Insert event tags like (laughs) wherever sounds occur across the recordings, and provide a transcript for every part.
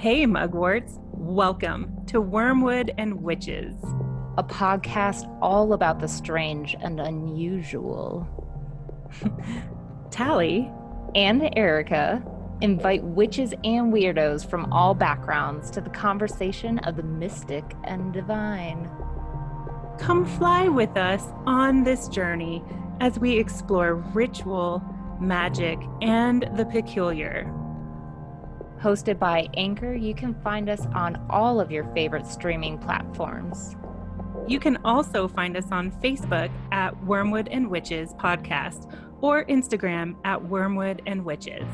Hey, mugworts. Welcome to Wormwood and Witches, a podcast all about the strange and unusual. (laughs) Tally and Erica invite witches and weirdos from all backgrounds to the conversation of the mystic and divine. Come fly with us on this journey as we explore ritual, magic, and the peculiar. Hosted by Anchor, you can find us on all of your favorite streaming platforms. You can also find us on Facebook at Wormwood and Witches Podcast or Instagram at Wormwood and Witches.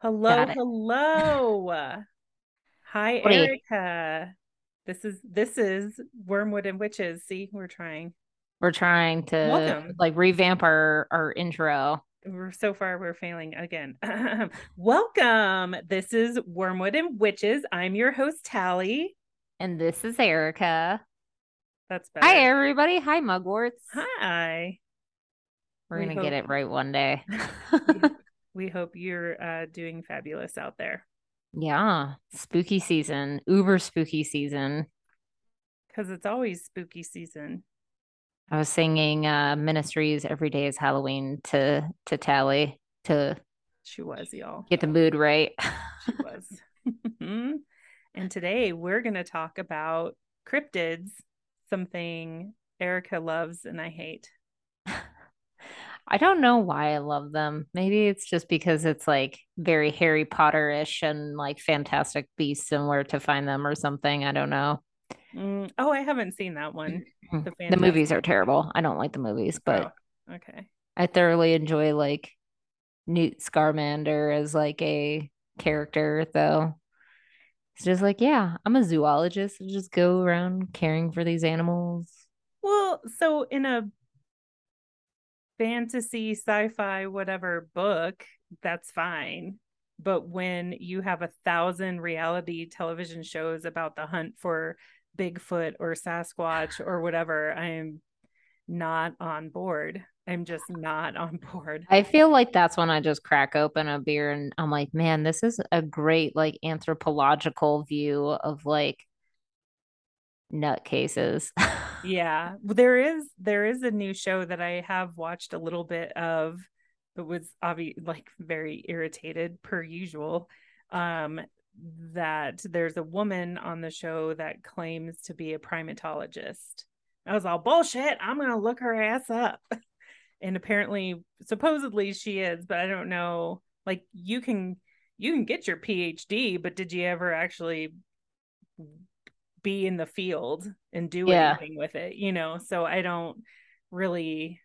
Hello, hello. (laughs) Hi, Erica. This is this is Wormwood and Witches. See, we're trying. We're trying to Welcome. like revamp our our intro. We're so far we're failing again. (laughs) Welcome. This is Wormwood and Witches. I'm your host Tally, and this is Erica. That's better. Hi everybody. Hi Mugworts. Hi. We're we gonna hope... get it right one day. (laughs) (laughs) we hope you're uh, doing fabulous out there. Yeah, spooky season, uber spooky season. Because it's always spooky season. I was singing uh Ministry's every day is Halloween to to Tally to she was y'all get the mood right. she was. (laughs) and today we're gonna talk about cryptids, something Erica loves and I hate. (laughs) I don't know why I love them. Maybe it's just because it's like very Harry Potter-ish and like fantastic beasts and where to find them or something. I don't know. Mm, oh, I haven't seen that one. Mm, the, the, movies are terrible. I don't like the movies, but oh, okay. I thoroughly enjoy like Newt Scamander as like a character, though. It's just like, yeah, I'm a zoologist. I just go around caring for these animals. Well, so in a fantasy, sci-fi, whatever book, that's fine. But when you have a thousand reality television shows about the hunt for Bigfoot or Sasquatch or whatever, I'm not on board. I'm just not on (laughs) board. I feel like that's when I just crack open a beer and I'm like, man, this is a great like anthropological view of like nutcases. (laughs) yeah. There is there is a new show that I have watched a little bit of but was obviously like very irritated per usual. Um that there's a woman on the show that claims to be a primatologist. I was all bullshit. I'm gonna look her ass up. (laughs) And apparently, supposedly she is, but I don't know. Like you can you can get your PhD, but did you ever actually be in the field and do yeah. anything with it? You know, so I don't really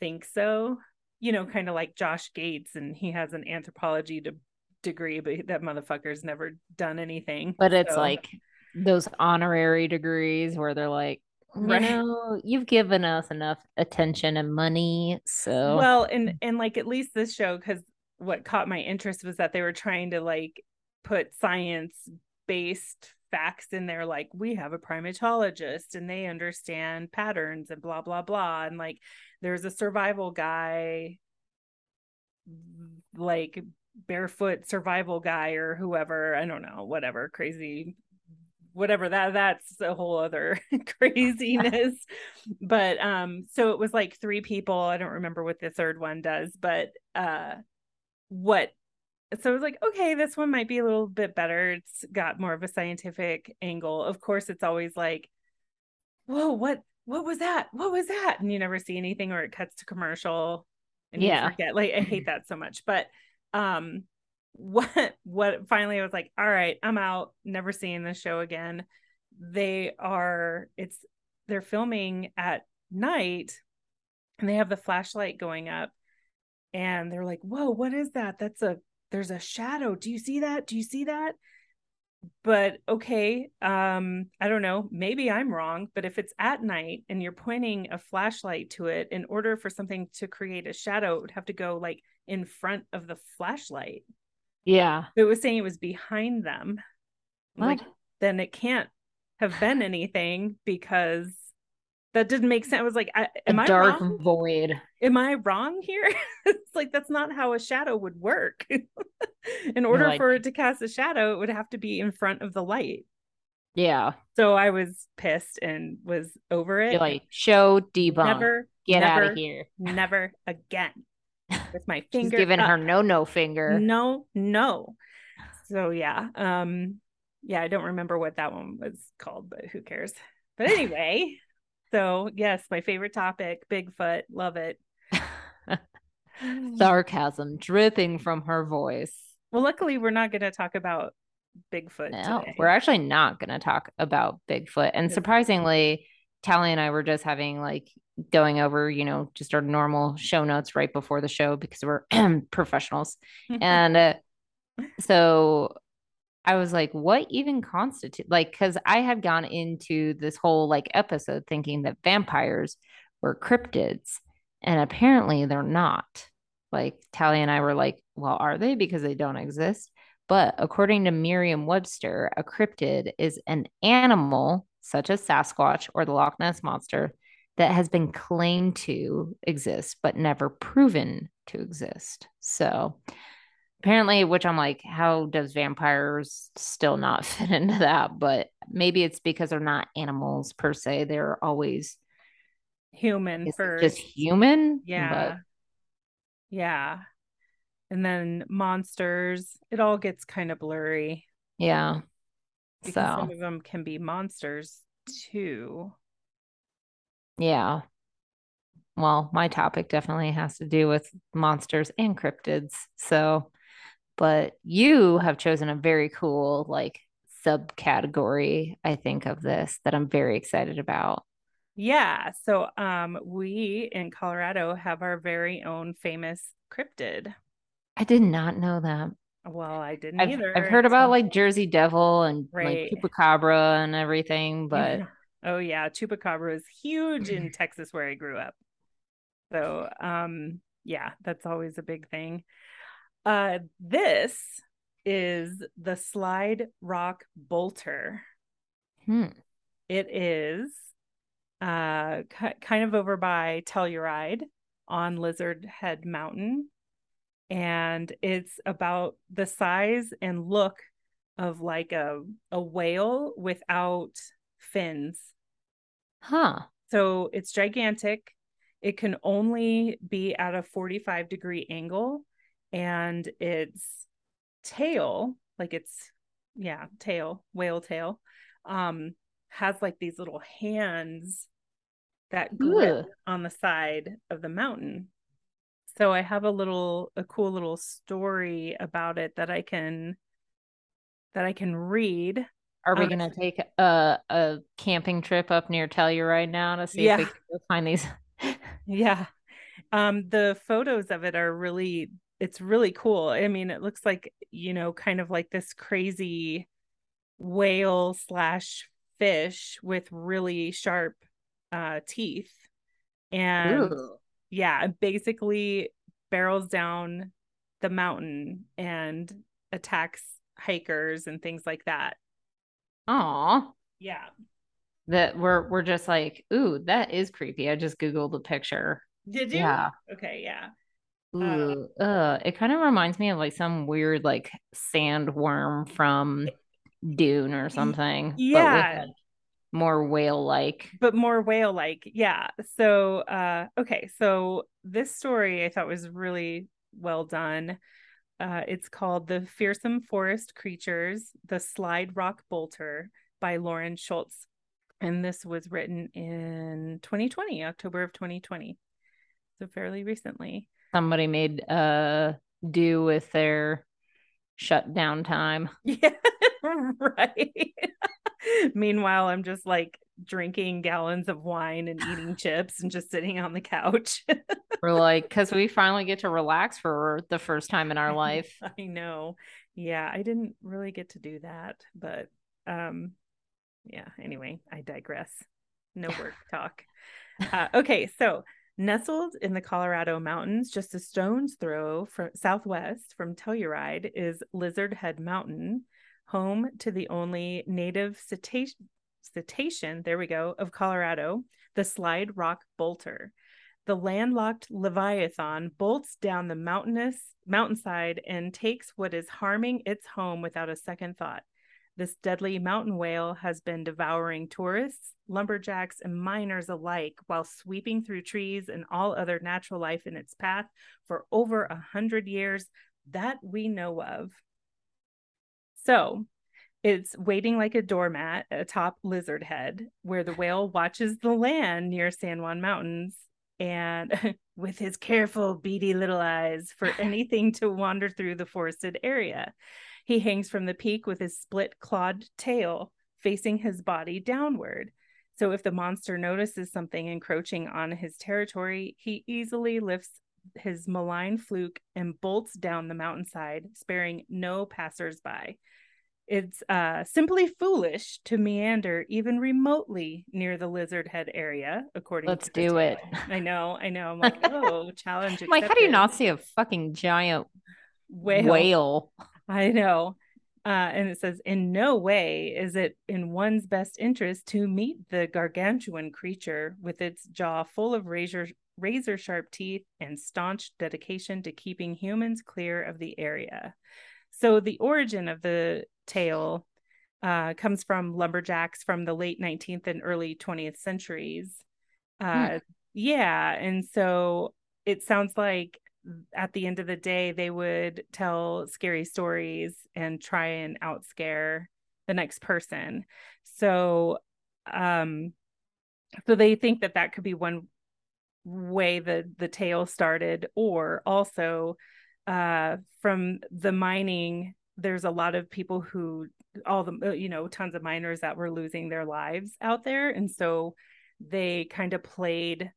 think so. You know, kind of like Josh Gates, and he has an anthropology to degree, but that motherfucker's never done anything. But it's so. like those honorary degrees where they're like, you right. know, you've given us enough attention and money. So well, and and like at least this show, because what caught my interest was that they were trying to like put science based facts in there like we have a primatologist and they understand patterns and blah blah blah and like there's a survival guy like barefoot survival guy or whoever i don't know whatever crazy whatever that that's a whole other (laughs) craziness but um so it was like three people i don't remember what the third one does but uh what so I was like, okay, this one might be a little bit better. It's got more of a scientific angle. Of course, it's always like, whoa, what what was that? What was that? And you never see anything or it cuts to commercial and yeah. you forget. Like I hate that so much. But um (laughs) what what finally I was like, all right, I'm out, never seeing this show again. They are it's they're filming at night and they have the flashlight going up and they're like, "Whoa, what is that? That's a there's a shadow. Do you see that? Do you see that?" But okay, um I don't know, maybe I'm wrong, but if it's at night and you're pointing a flashlight to it in order for something to create a shadow, it would have to go like in front of the flashlight. Yeah. It was saying it was behind them. What? Like, then it can't have been anything because that didn't make sense. I was like, I, am a I dark wrong? void. Am I wrong here? (laughs) it's like that's not how a shadow would work. (laughs) in order like- for it to cast a shadow, it would have to be in front of the light. Yeah. So I was pissed and was over it. You're like, show debunk. never, Get out of here. never again. With my She's finger, giving her no no finger. no, no. So yeah, um, yeah, I don't remember what that one was called, but who cares? But anyway, (laughs) so yes, my favorite topic, Bigfoot, love it. (laughs) Sarcasm dripping from her voice. Well, luckily, we're not going to talk about Bigfoot No, today. we're actually not going to talk about Bigfoot. And surprisingly, Tally and I were just having like going over, you know, just our normal show notes right before the show because we're (clears throat) professionals. (laughs) And uh, so I was like, what even constitute like because I had gone into this whole like episode thinking that vampires were cryptids, and apparently they're not. Like Tally and I were like, well, are they? Because they don't exist. But according to Merriam Webster, a cryptid is an animal such as Sasquatch or the Loch Ness Monster that has been claimed to exist but never proven to exist. So apparently, which I'm like, how does vampires still not (laughs) fit into that? But maybe it's because they're not animals per se. They're always human first. just human. yeah. Yeah. And then monsters, it all gets kind of blurry yeah. Because So some of them can be monsters too. yeah. Well, my topic definitely has to do with monsters and cryptids. So, but you have chosen a very cool like subcategory, I think, of this that I'm very excited about. Yeah. So um we in Colorado have our very own famous cryptid. I did not know that. Well, I didn't I've, either. I've heard about until- like Jersey Devil and Right. like Chupacabra and everything, but oh yeah, chupacabra is huge in Texas where I grew up. So um yeah, that's always a big thing. Uh this is the slide rock bolter. hmm, It is uh ki- kind of over by Telluride on Lizard Head Mountain and it's about the size and look of like a a whale without fins. huh. So it's gigantic. It can only be at a 45 degree angle and its tail, like its yeah, tail, whale tail, um has like these little hands that grip Ugh. on the side of the mountain. So I have a little a cool little story about it that I can that I can read. Are we Um, gonna take a a camping trip up near Telluride now to see if we Yeah. can find these? (laughs) Yeah. Um the photos of it are really it's really cool. I mean, it looks like, you know, kind of like this crazy whale slash fish with really sharp uh teeth. And Ooh. yeah, basically barrels down the mountain and attacks hikers and things like that. Aw. Yeah. That we're we're just like, ooh, that is creepy. I just googled the picture. Did you? Yeah. Okay, yeah. Ooh, uh, it kind of reminds me of like some weird like sandworm from Dune or (laughs) something. yeah. More whale like. but more whale like yeah. So uh okay so this story i thought was really well done. Uh it's called the fearsome forest creatures the slide rock bolter by lauren schultz. And this was written in 2020 october of 2020 so fairly recently. Somebody made uh do with their shutdown time. (laughs) yeah (laughs) right (laughs) (laughs) meanwhile i'm just like drinking gallons of wine and eating (sighs) chips and just sitting on the couch (laughs) We're like, because we finally get to relax for the first time in our (laughs) life. I know. Yeah, I didn't really get to do that, but um yeah, anyway, I digress. No work talk. Uh, okay, so nestled in the Colorado mountains, just a stone's throw from southwest from Telluride is Lizard Head Mountain, home to the only native cetacean cetacean, there we go, of Colorado, the slide rock bolter. The landlocked Leviathan bolts down the mountainous mountainside and takes what is harming its home without a second thought. This deadly mountain whale has been devouring tourists, lumberjacks, and miners alike while sweeping through trees and all other natural life in its path for over a hundred years that we know of. So it's waiting like a doormat atop Lizard Head, where the whale watches the land near San Juan Mountains and (laughs) with his careful, beady little eyes for (laughs) anything to wander through the forested area. He hangs from the peak with his split clawed tail facing his body downward. So if the monster notices something encroaching on his territory, he easily lifts his malign fluke and bolts down the mountainside, sparing no passersby. It's uh, simply foolish to meander even remotely near the lizard head area, according Let's to do it. (laughs) I know, I know. I'm (laughs) like, oh, challenge. I'm like, how do you not see a fucking giant whale? whale? I know. Uh, and it says, in no way is it in one's best interest to meet the gargantuan creature with its jaw full of razor razor sharp teeth and staunch dedication to keeping humans clear of the area. So the origin of the tale uh, comes from lumberjacks from the late 19th and early 20th centuries. Uh, Yeah, and so it sounds like at the end of the day they would tell scary stories and try and outscare the next person. So, um, so they think that that could be one way the the tale started, or also uh, from the mining. There's a lot of people who all the you know tons of miners that were losing their lives out there, and so they kind of played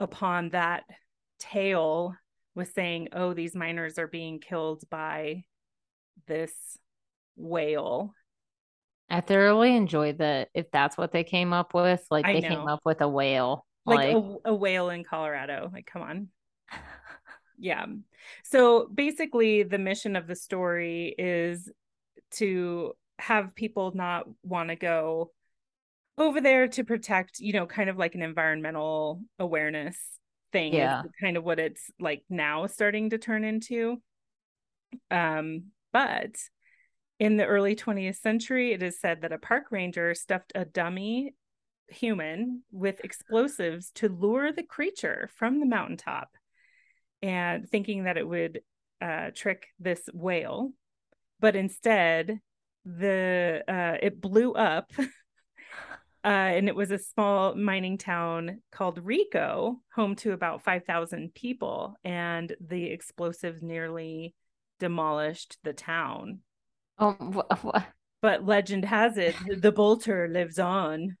upon that tale with saying, "Oh, these miners are being killed by this whale." I thoroughly enjoyed that. If that's what they came up with, like I they know. came up with a whale. Like, Like, a, a whale in Colorado. Like, come on. Yeah. So basically, the mission of the story is to have people not want to go over there to protect, you know, kind of like an environmental awareness thing. Yeah. kind of what it's like now starting to turn into. Um, but in the early 20th century, it is said that a park ranger stuffed a dummy human with explosives to lure the creature from the mountaintop and thinking that it would uh, trick this whale. But instead, the uh, it blew up. (laughs) Uh, and it was a small mining town called Rico, home to about 5,000 people. And the explosives nearly demolished the town. oh, wh- wh- But legend has it (laughs) the bolter lives on.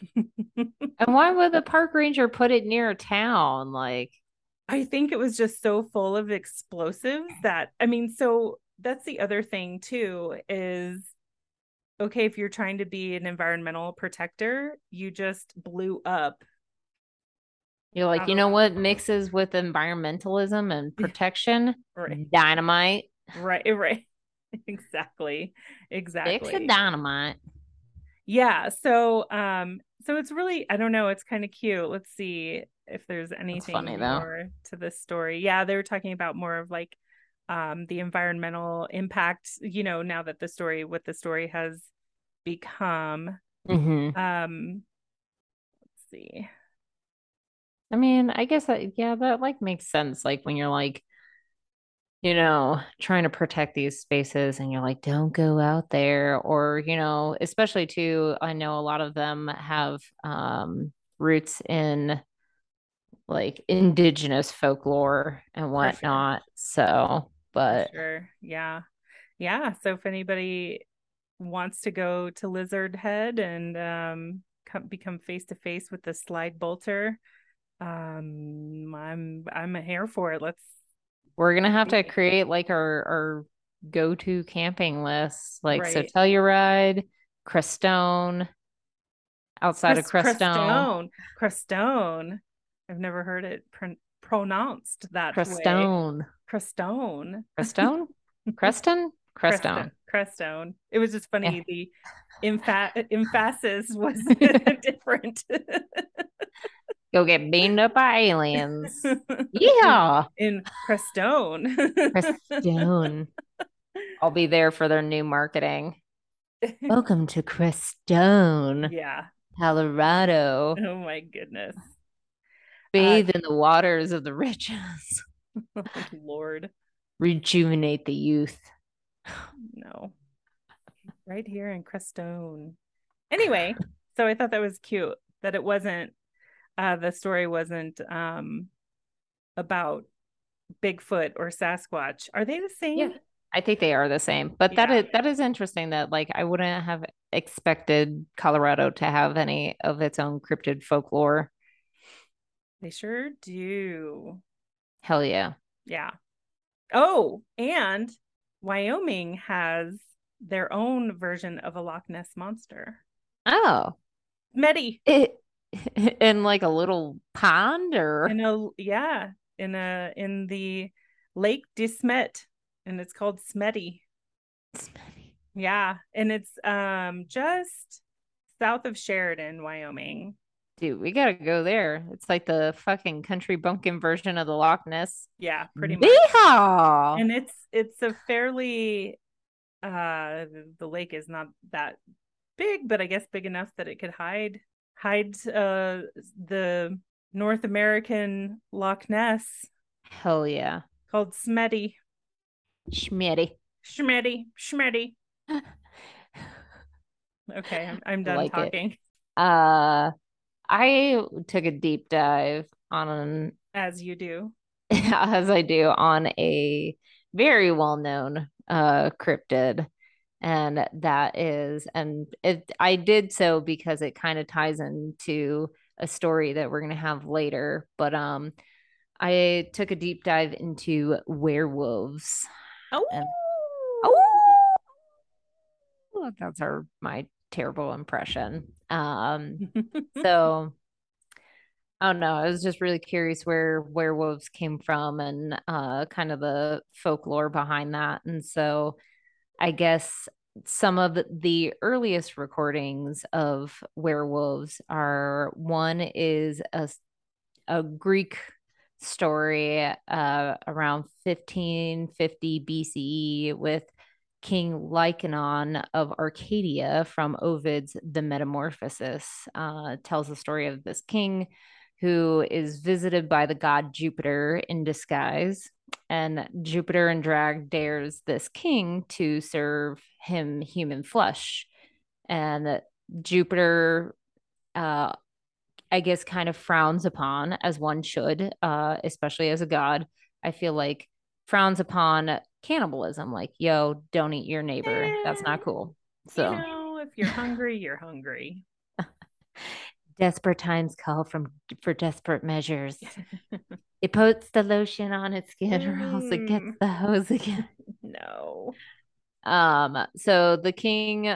(laughs) and why would the park ranger put it near a town? Like, I think it was just so full of explosives that, I mean, so that's the other thing too is okay, if you're trying to be an environmental protector, you just blew up. you're like, you know what mixes with environmentalism and (laughs) protection? Right. Dynamite. Right. (laughs) Right. exactly. Exactly. Sticks of dynamite. yeah so um so it's really i don't know it's kind of cute let's see if there's anything funny, though. more to this story yeah they were talking about more of like um the environmental impact you know now that the story what the story has become hmm um let's see I mean, I guess that, yeah, that like makes sense. Like when you're like, you know, trying to protect these spaces and you're like, don't go out there. Or, you know, especially too, I know a lot of them have um, roots in like indigenous folklore and sure. whatnot. So, but sure yeah yeah so if anybody wants to go to lizard head and um come, become face to face with the slide bolter um i'm i'm here for it let's we're gonna have to create like our our go-to camping list. Like so Right. Telluride, Crestone, outside of Crest- Crestone. crestone crestone i've never heard it pron- pronounced that way Crestone. crestone Crestone? (laughs) Creston? Crestone. Crestone. It was just funny. Yeah. The empha- emphasis was (laughs) (laughs) different. Go get beamed up by aliens. Yeah. (laughs) In Crestone. Crestone. (laughs) I'll be there for their new marketing. (laughs) Welcome to Crestone, yeah. Colorado. Oh my goodness. Bathe uh, in the waters of the riches. Oh, Lord. Rejuvenate the youth. (sighs) No. Right here in Crestone. Anyway, so I thought that was cute that it wasn't uh the story wasn't um about Bigfoot or Sasquatch. Are they the same? Yeah. I think they are the same, but that Yeah. is that is interesting that like I wouldn't have expected Colorado to have any of its own cryptid folklore. They sure do. Hell yeah. Yeah. Oh, and Wyoming has their own version of a Loch Ness monster. Oh. It (laughs) in like a little pond or In a yeah, in a in the Lake de Smet. And it's called Smetty. Yeah. And it's um just south of Sheridan, Wyoming. dude, we gotta go there. It's like the fucking country bumpkin version of the Loch Ness. Yeah, pretty much. Yeehaw! and it's it's a fairly uh the lake is not that big but i guess big enough that it could hide hide uh the north american loch ness. Hell yeah. called smetty Schmitty. schmetty schmetty (laughs) okay i'm, I'm done Like it. talking. Uh I took a deep dive on (laughs) as you do. As I do on a very well-known uh cryptid and that is and it I did so because it kind of ties into a story that we're going to have later but um I took a deep dive into werewolves oh And- Oh, that's our my terrible impression. Um, (laughs) so I don't know. I was just really curious where werewolves came from and uh, kind of the folklore behind that. And so I guess some of the earliest recordings of werewolves are one is a, a Greek story uh, around 1550 BCE with King Lycaon of Arcadia from Ovid's The Metamorphosis. Uh, tells the story of this king who is visited by the god Jupiter in disguise. And Jupiter in drag dares this king to serve him human flesh. And Jupiter, uh, I guess, kind of frowns upon, as one should, uh, especially as a god. I feel like frowns upon cannibalism, like, yo, don't eat your neighbor. That's not cool. So, you know if you're hungry you're hungry (laughs) desperate times call from for desperate measures. (laughs) It puts the lotion on its skin, or else it gets Mm. the hose again. (laughs) no Um, so the king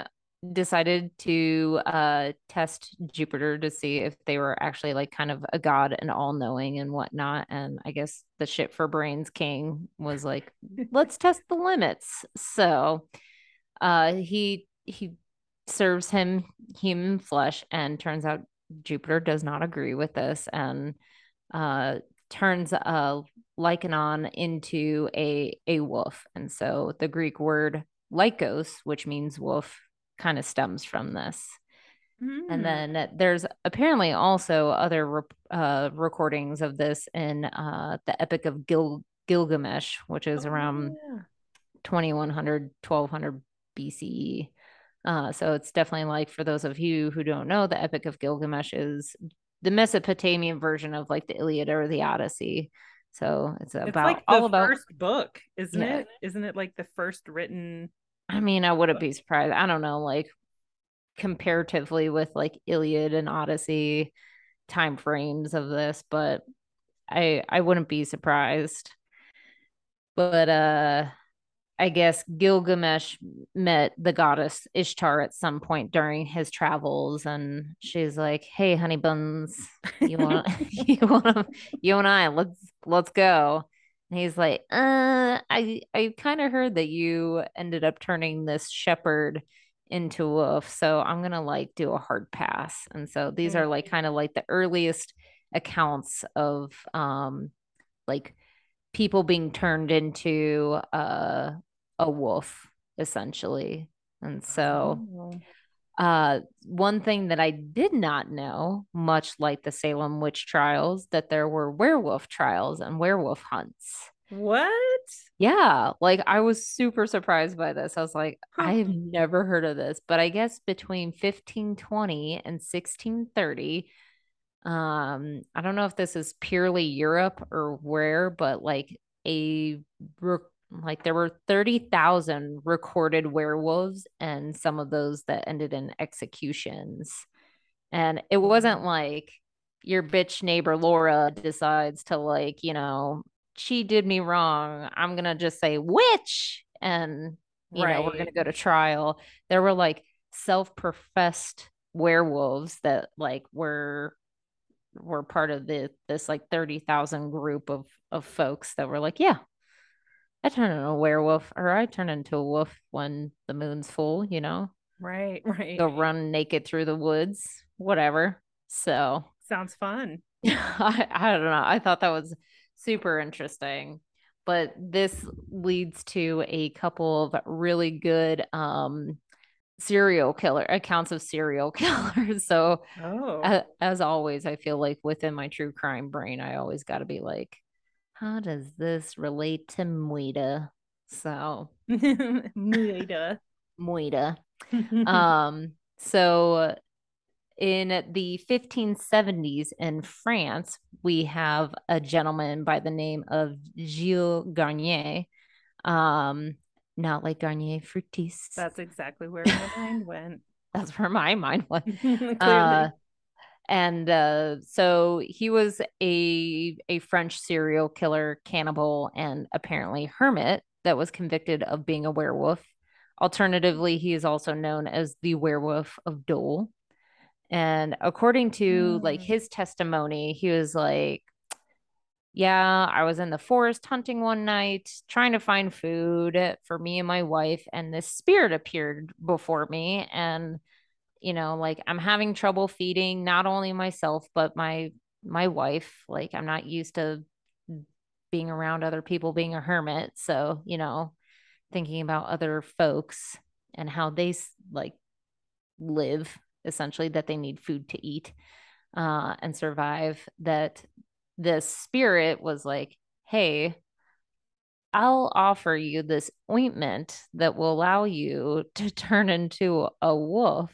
decided to uh test Jupiter to see if they were actually like kind of a god and all knowing and whatnot. And I guess the shit for brains king was like, let's (laughs) test the limits. So uh he he serves him human flesh and turns out Jupiter does not agree with this and uh turns uh Lycaon into a a wolf. And so the Greek word lycos, which means wolf, kind of stems from this. Hmm. And then there's apparently also other rep- uh, recordings of this in uh, the Epic of Gil- Gilgamesh, which is Oh, around yeah. 2100, 1200 BCE. Uh, so it's definitely like for those of you who don't know, the Epic of Gilgamesh is the Mesopotamian version of like the Iliad or the Odyssey. So it's It's about like the all about. first book, isn't Yeah. it? Isn't it like the first written? I mean, I wouldn't be surprised. I don't know, like comparatively with like Iliad and Odyssey time frames of this, but I I wouldn't be surprised. But uh I guess Gilgamesh met the goddess Ishtar at some point during his travels, and she's like, "Hey, honey buns, you want (laughs) (laughs) you want you and I let's let's go." And he's like, uh, I I kind of heard that you ended up turning this shepherd into a wolf, so I'm gonna like do a hard pass. And so these are like Mm. kind of like the earliest accounts of um like people being turned into uh, a wolf essentially. And so Oh. uh, one thing that I did not know, much like the Salem witch trials, that there were werewolf trials and werewolf hunts. What? Yeah, like I was super surprised by this. I was like, Huh. I have never heard of this, but I guess between 1520 and 1630, um, I don't know if this is purely Europe or where, but like a like there were 30,000 recorded werewolves and some of those that ended in executions. And it wasn't like your bitch neighbor Laura decides to like, you know, she did me wrong. I'm going to just say witch and you know, we're going to go to trial. There were like self-professed werewolves that like were were part of the this like 30,000 group of of folks that were like, yeah, I turn into a werewolf or I turn into a wolf when the moon's full, you know, Right. (laughs) Right. go run naked through the woods, whatever. So Sounds fun. (laughs) I, I don't know. I thought that was super interesting. But this leads to a couple of really good um serial killer accounts of serial (laughs) killers. So Oh. as always, I feel like within my true crime brain, I always got to be like, how does this relate to Muida? So (laughs) Muida. (laughs) Muida. Um, so in the 1570s in France, we have a gentleman by the name of Gilles Garnier. Um, not like Garnier Fructis. That's exactly where my mind (laughs) went. That's where my mind went. (laughs) Clearly. Uh, and uh, so he was a a French serial killer, cannibal, and apparently hermit that was convicted of being a werewolf. Alternatively, he is also known as the werewolf of Dole. And according to like Mm. his testimony, he was like, Yeah, I was in the forest hunting one night, trying to find food for me and my wife, and this spirit appeared before me. And, you know, like I'm having trouble feeding not only myself, but my my wife. Like I'm not used to being around other people being a hermit. So, you know, thinking about other folks and how they like live essentially that they need food to eat uh, and survive that the spirit was like hey i'll offer you this ointment that will allow you to (laughs) turn into a wolf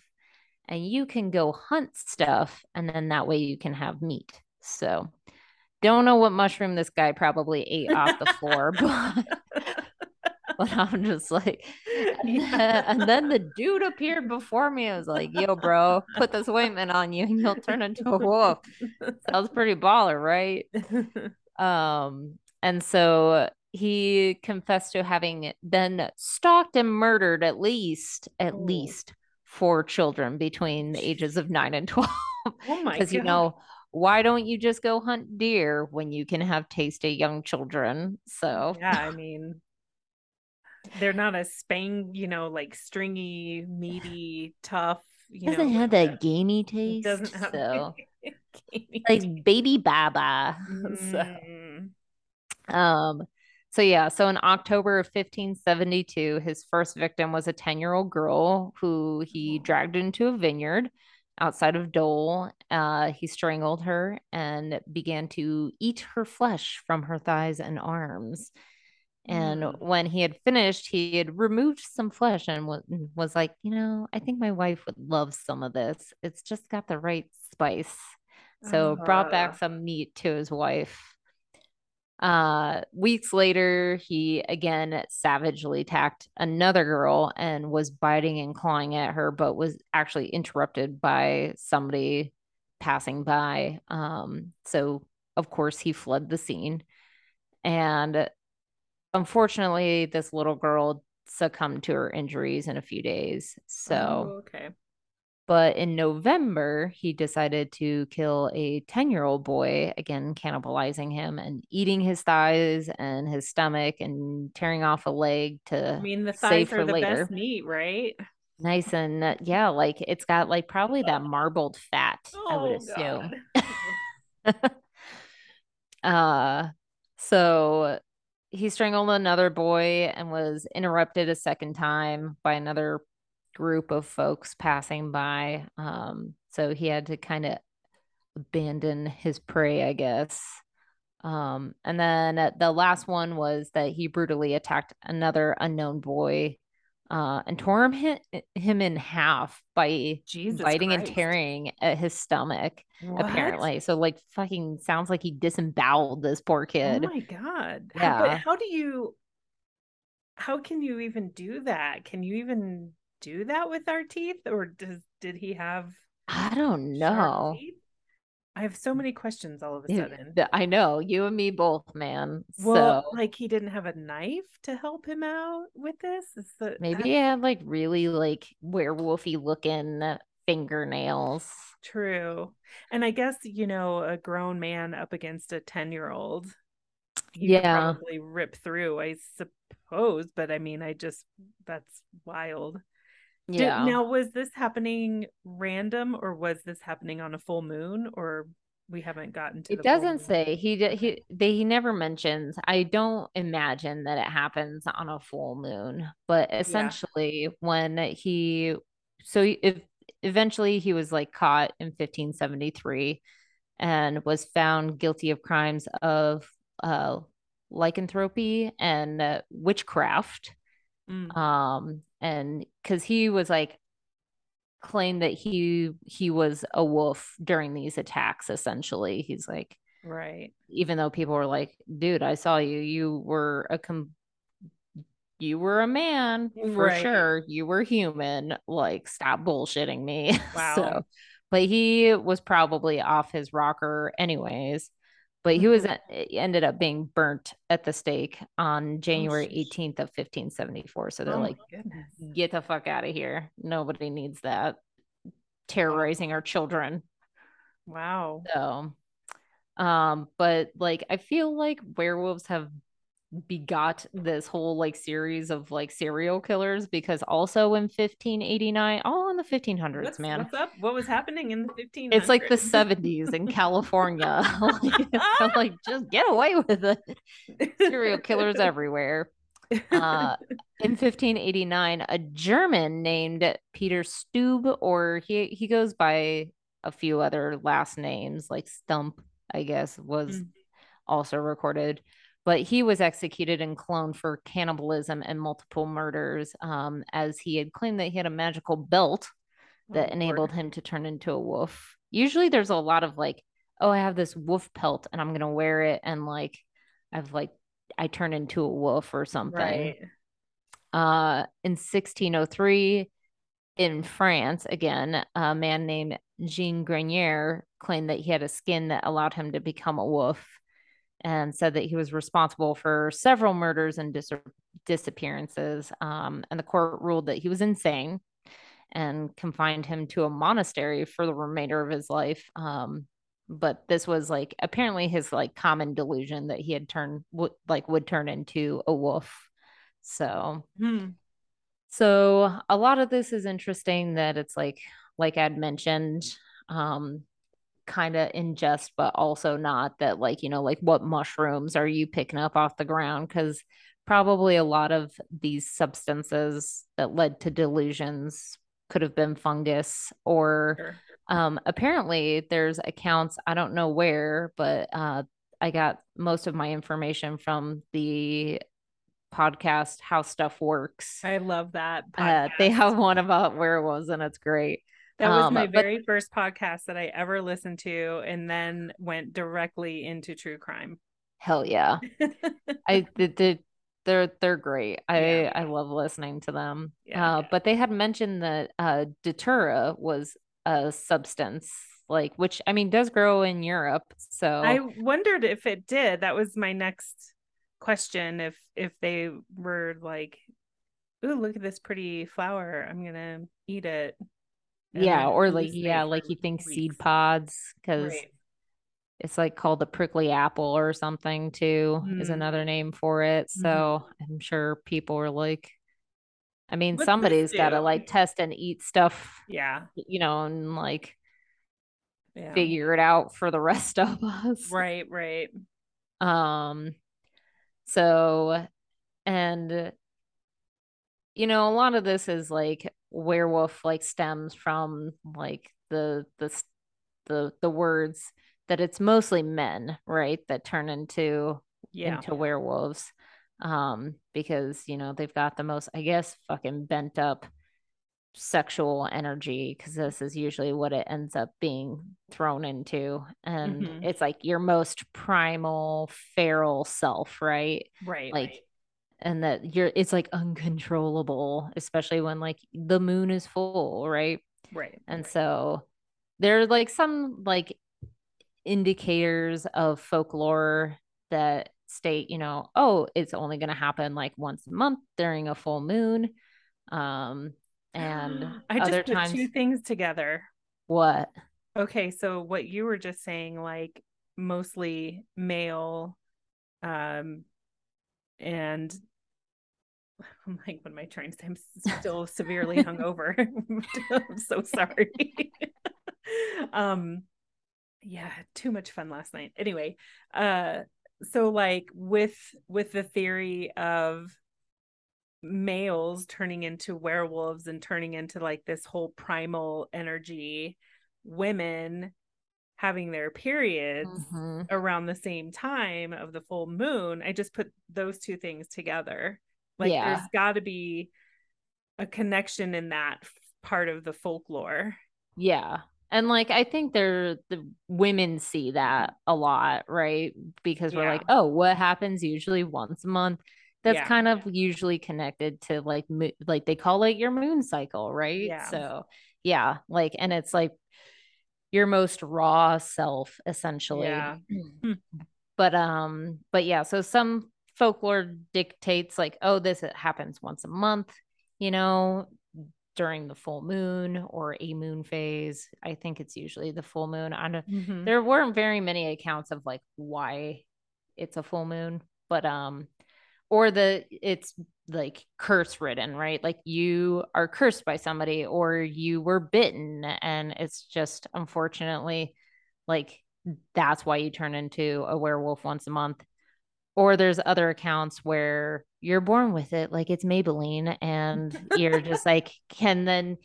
and you can go hunt stuff and then that way you can have meat. So don't know what mushroom this guy probably ate off the floor (laughs) but (laughs) but I'm just like, and, Yeah. then, and then the dude appeared before me. I was like, yo, bro, put this ointment on you and you'll turn into a wolf. Sounds pretty baller, right? (laughs) Um, and so he confessed to having then stalked and murdered at least, at Oh. least four children between the ages of nine and (laughs) 12. oh my Because, you know, why don't you just go hunt deer when you can have tasty young children? So, yeah, I mean, they're not as spang, you know, like stringy, meaty, tough. You doesn't know, have that gamey taste. doesn't have (laughs) so gamey like baby baba. (laughs) so Mm. um so yeah, so in October of 1572, his first victim was a 10-year-old girl who he dragged into a vineyard outside of Dole. Uh, he strangled her and began to eat her flesh from her thighs and arms. And Mm. when he had finished, he had removed some flesh and was, was like, you know, I think my wife would love some of this. It's just got the right spice. So brought back Uh. some meat to his wife. Uh, weeks later, he again savagely attacked another girl and was biting and clawing at her, but was actually interrupted by somebody passing by. Um, so of course he fled the scene. And unfortunately, this little girl succumbed to her injuries in a few days. So Oh, okay. But in November, he decided to kill a 10 year old boy, again, cannibalizing him and eating his thighs and his stomach and tearing off a leg to I mean, the save thighs are the later. best meat, right? Nice and uh, yeah, like it's got like probably that marbled fat, I would Oh assume. (laughs) Uh, so he strangled another boy and was interrupted a second time by another group of folks passing by. Um, so he had to kind of abandon his prey, I guess. Um, and then uh, the last one was that he brutally attacked another unknown boy uh, and tore him, him in half by Jesus biting and tearing at his stomach What? apparently. So like fucking sounds like he disemboweled this poor kid. Oh my God. How, but Yeah. how do you, how can you even do that? Can you even do that with our teeth? Or does, did he have I don't know. teeth? I have so mm. many questions all of a sudden. I know you and me both, man. Well, so like he didn't have a knife to help him out with this. Is the maybe he had like really like werewolfy looking fingernails. true. And I guess, you know, a grown man up against a 10 year old, Yeah. probably rip through, I suppose. But I mean, I just, that's wild. Did- Yeah. now, was this happening random or was this happening on a full moon or we haven't gotten to It doesn't say. He he they he never mentions. I don't imagine that it happens on a full moon, but essentially when he so if eventually he was like caught in 1573 and was found guilty of crimes of uh lycanthropy and uh, witchcraft Mm, um and because he was like claimed that he he was a wolf during these attacks essentially he's like right. even though people were like dude i saw you you were a com- you were a man for Right. sure you were human like stop bullshitting me (laughs) Wow. so but he was probably off his rocker anyways but he was Mhm. e- ended up being burnt at the stake on January Oh, 18th of 1574 so they're Oh, like goodness. get the fuck out of here. Nobody needs that terrorizing our children. Wow. So, um, but like I feel like werewolves have begot this whole like series of like serial killers because also in 1589, all in the 1500s, What's, man. what's up? What was happening in the 1500s? It's like the 70s in California. (laughs) (laughs) like, I'm like, just get away with it. Serial killers everywhere. Uh, in (laughs) 1589, a German named Peter Stube, or he he goes by a few other last names, like Stump, I guess, was Mm. also recorded. But he was executed and cloned for cannibalism and multiple murders, um, as he had claimed that he had a magical belt that Oh, enabled Lord. him to turn into a wolf. Usually there's a lot of like, oh, I have this wolf pelt and I'm gonna wear it and like I've like I turn into a wolf or something. Right. Uh in 1603 in France, again, a man named Jean Grenier claimed that he had a skin that allowed him to become a wolf and said that he was responsible for several murders and dis- disappearances. Um, and the court ruled that he was insane and confined him to a monastery for the remainder of his life. Um, but this was like apparently his like common delusion that he had turned would like would turn into a wolf. So Hmm. so a lot of this is interesting that it's like like I'd mentioned, um, kind of ingest but also not that like, you know, like what mushrooms are you picking up off the ground? Because probably a lot of these substances that led to delusions could have been fungus or Sure. um apparently there's accounts i don't know where but uh i got most of my information from the podcast how stuff works I love that. uh, they have one about werewolves and it's great That was um, my but- very first podcast that I ever listened to, and then went directly into true crime. hell yeah (laughs) i did the, they're they're great i Yeah. i love listening to them Yeah. uh but they had mentioned that uh datura was a substance like which i mean does grow in europe so I wondered if it did. That was my next question. If if they were like, "Ooh, look at this pretty flower. I'm gonna eat it." Yeah, or like yeah, like you think weeks. seed pods because right. it's like called the prickly apple or something too mm. is another name for it. So mm-hmm. I'm sure people are like, I mean, What's somebody's got to like test and eat stuff. Yeah, you know, and like yeah. figure it out for the (laughs) rest of us. Right, right. Um, so and you know, a lot of this is like werewolf like stems from like the the the the words that it's mostly men, right, that turn into yeah. into werewolves. Um, because you know, they've got the most, I guess, fucking bent up sexual energy because this is usually what it ends up being thrown into and mm-hmm. it's like your most primal feral self right right like right and that you're it's like uncontrollable especially when like the moon is full right? Right and right. so there are like some like indicators of folklore that state you know oh it's only going to happen like once a month during a full moon. Um and (gasps) i just other put times two things together. What? Okay so what you were just saying like mostly male um and I'm like, what am I trying to say? I'm still severely hungover. (laughs) I'm so sorry. (laughs) um, yeah, too much fun last night. Anyway, uh, so like with with the theory of males turning into werewolves and turning into like this whole primal energy, women having their periods mm-hmm. around the same time of the full moon. I just put those two things together like yeah. there's got to be a connection in that part of the folklore. Yeah. And like I think they're the women see that a lot, right? Because we're yeah. like, oh, what happens usually once a month? That's yeah. kind of usually connected to like like they call it your moon cycle, right? Yeah. So yeah, like and it's like your most raw self essentially. Yeah. (clears throat) but um but yeah, so some folklore dictates like oh this happens once a month you know during the full moon or a moon phase. I think it's usually the full moon. I don't mm-hmm. there weren't very many accounts of like why it's a full moon but um or the it's like curse ridden right? Like you are cursed by somebody or you were bitten and it's just unfortunately like that's why you turn into a werewolf once a month or there's other accounts where you're born with it like it's maybelline and you're just like (laughs) can then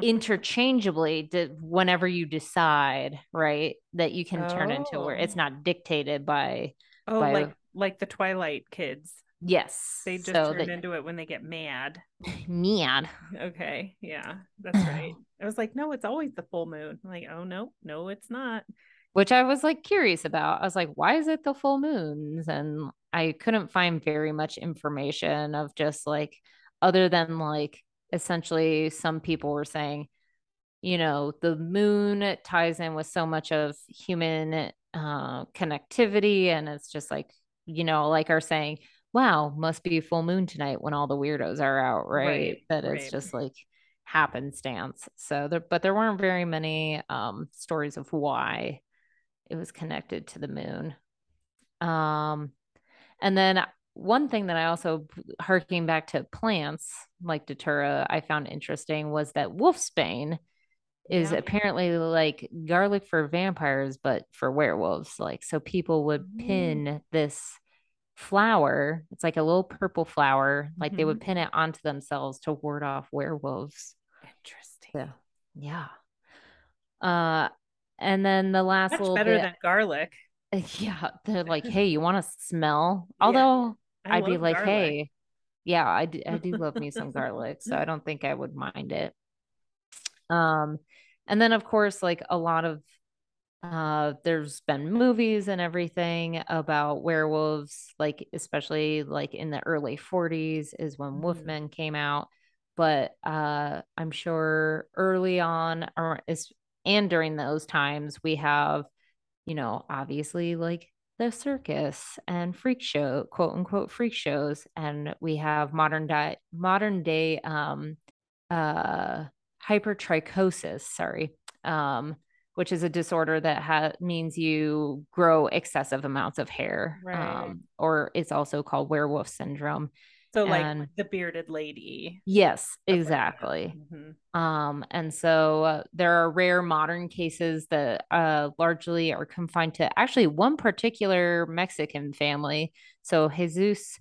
interchangeably whenever you decide right that you can oh. turn into where it's oh. not dictated by oh by, like like the twilight kids yes they just so turn that, into it when they get mad (laughs) mad okay yeah that's right (sighs) i was like no it's always the full moon I'm like oh no no it's not which I was like curious about. I was like, why is it the full moons? And I couldn't find very much information of just like, other than like, essentially, some people were saying, you know, the moon ties in with so much of human uh, connectivity. And it's just like, you know, like are saying, wow, must be full moon tonight when all the weirdos are out, right? right that right. it's just like happenstance. So there, but there weren't very many um, stories of why it was connected to the moon. Um, and then one thing that I also harking back to plants like Datura, I found interesting was that wolfsbane is yeah. apparently like garlic for vampires, but for werewolves. Like, so people would mm. pin this flower, it's like a little purple flower, like mm-hmm. they would mm-hmm. pin it onto themselves to ward off werewolves. Interesting. So, yeah. Uh, and then the last Much little better bit, than garlic. (laughs) Yeah, they're like, hey, you want to smell? (laughs) Although yeah, I'd be like, garlic. hey, yeah, I do, I do love me (laughs) some garlic, so I don't think I would mind it. Um, and then of course, like a lot of uh there's been movies and everything about werewolves like especially like in the early 40s is when mm-hmm. wolfman came out but uh i'm sure early on or is and during those times we have you know obviously like the circus and freak show quote unquote freak shows and we have modern day modern day um uh hypertrichosis, sorry, um, which is a disorder that ha- means you grow excessive amounts of hair, Right. um, or it's also called werewolf syndrome. So like And- the bearded lady. Yes, like exactly. Mhm. Um, and so uh, there are rare modern cases that uh, largely are confined to actually one particular Mexican family. So Jesus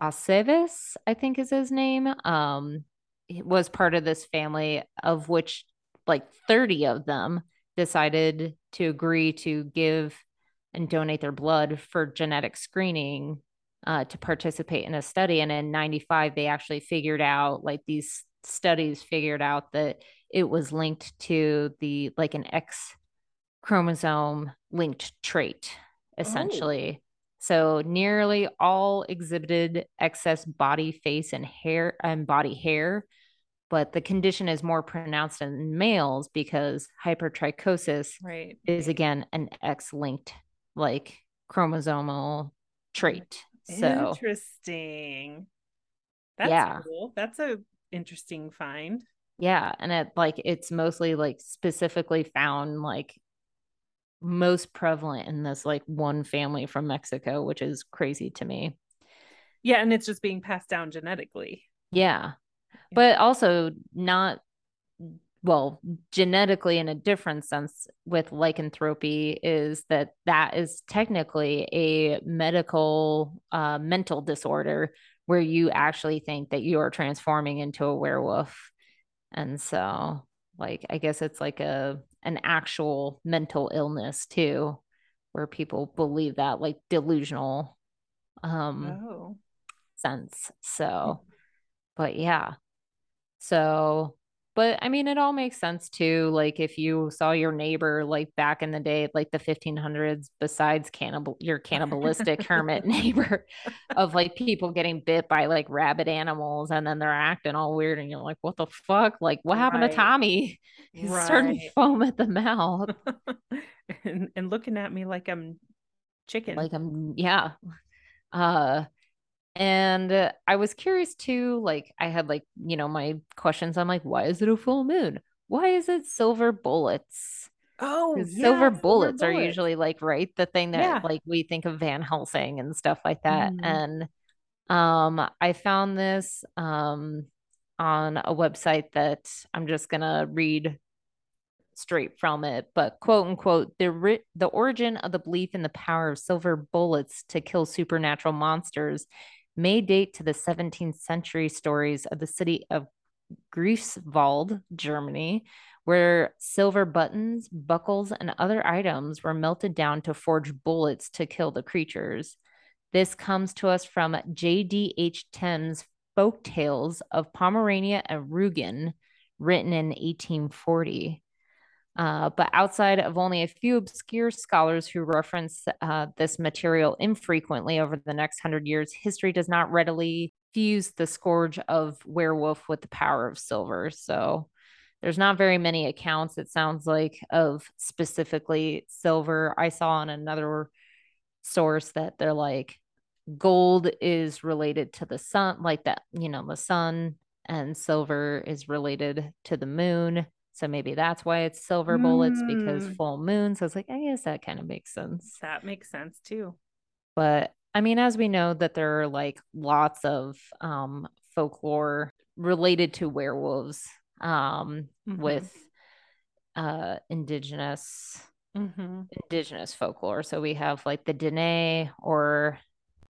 Aceves, I think is his name, um, was part of this family, of which like 30 of them decided to agree to give and donate their blood for genetic screening uh, to participate in a study. And in 95, they actually figured out, like these studies figured out that it was linked to the, like an X chromosome linked trait, essentially. So nearly all exhibited excess body, face, and hair and body hair. But the condition is more pronounced in males because hypertrichosis Right. is again an X linked like chromosomal trait. So Interesting. That's Yeah. cool. That's a interesting find. yeah, and it like it's mostly like specifically found like most prevalent in this like one family from Mexico, which is crazy to me. Yeah, and it's just being passed down genetically. Yeah. But also not well, genetically in a different sense with lycanthropy is that that is technically a medical uh, mental disorder where you actually think that you are transforming into a werewolf. And so like I guess it's like a an actual mental illness too where people believe that like delusional um Oh. sense. So, but yeah. So, but I mean, it all makes sense too. Like if you saw your neighbor like back in the day, like the 1500s, besides cannibal, your cannibalistic hermit (laughs) neighbor of like people getting bit by like rabid animals and then they're acting all weird and you're like, what the fuck? Like what happened Right. to Tommy? He's starting to foam at the mouth. (laughs) and, and looking at me like I'm chicken. like i'm yeah uh and uh, i was curious too like i had like you know my questions i'm like why is it a full moon why is it silver bullets Oh, yeah, silver bullets are usually like right the thing that Yeah. like we think of van helsing and stuff like that Mhm. and um i found this um on a website that i'm just gonna read straight from it, but quote unquote, the ri- the origin of the belief in the power of silver bullets to kill supernatural monsters may date to the 17th century stories of the city of Greifswald, Germany, where silver buttons, buckles, and other items were melted down to forge bullets to kill the creatures. This comes to us from J.D.H. Temme's Folk Tales of Pomerania and Rugen, written in 1840. Uh, but outside of only a few obscure scholars who reference uh, this material infrequently over the next hundred years, history does not readily fuse the scourge of werewolf with the power of silver. So there's not very many accounts, it sounds like, of specifically silver. I saw on another source that they're like, gold is related to the sun, like that, you know, the sun, and silver is related to the moon. So maybe that's why it's silver bullets because Mm. full moon. So it's like, I guess that kind of makes sense. That makes sense too. But I mean, as we know that there are like lots of um folklore related to werewolves um Mhm. with uh indigenous Mm-hmm. indigenous folklore. So we have like the Dene or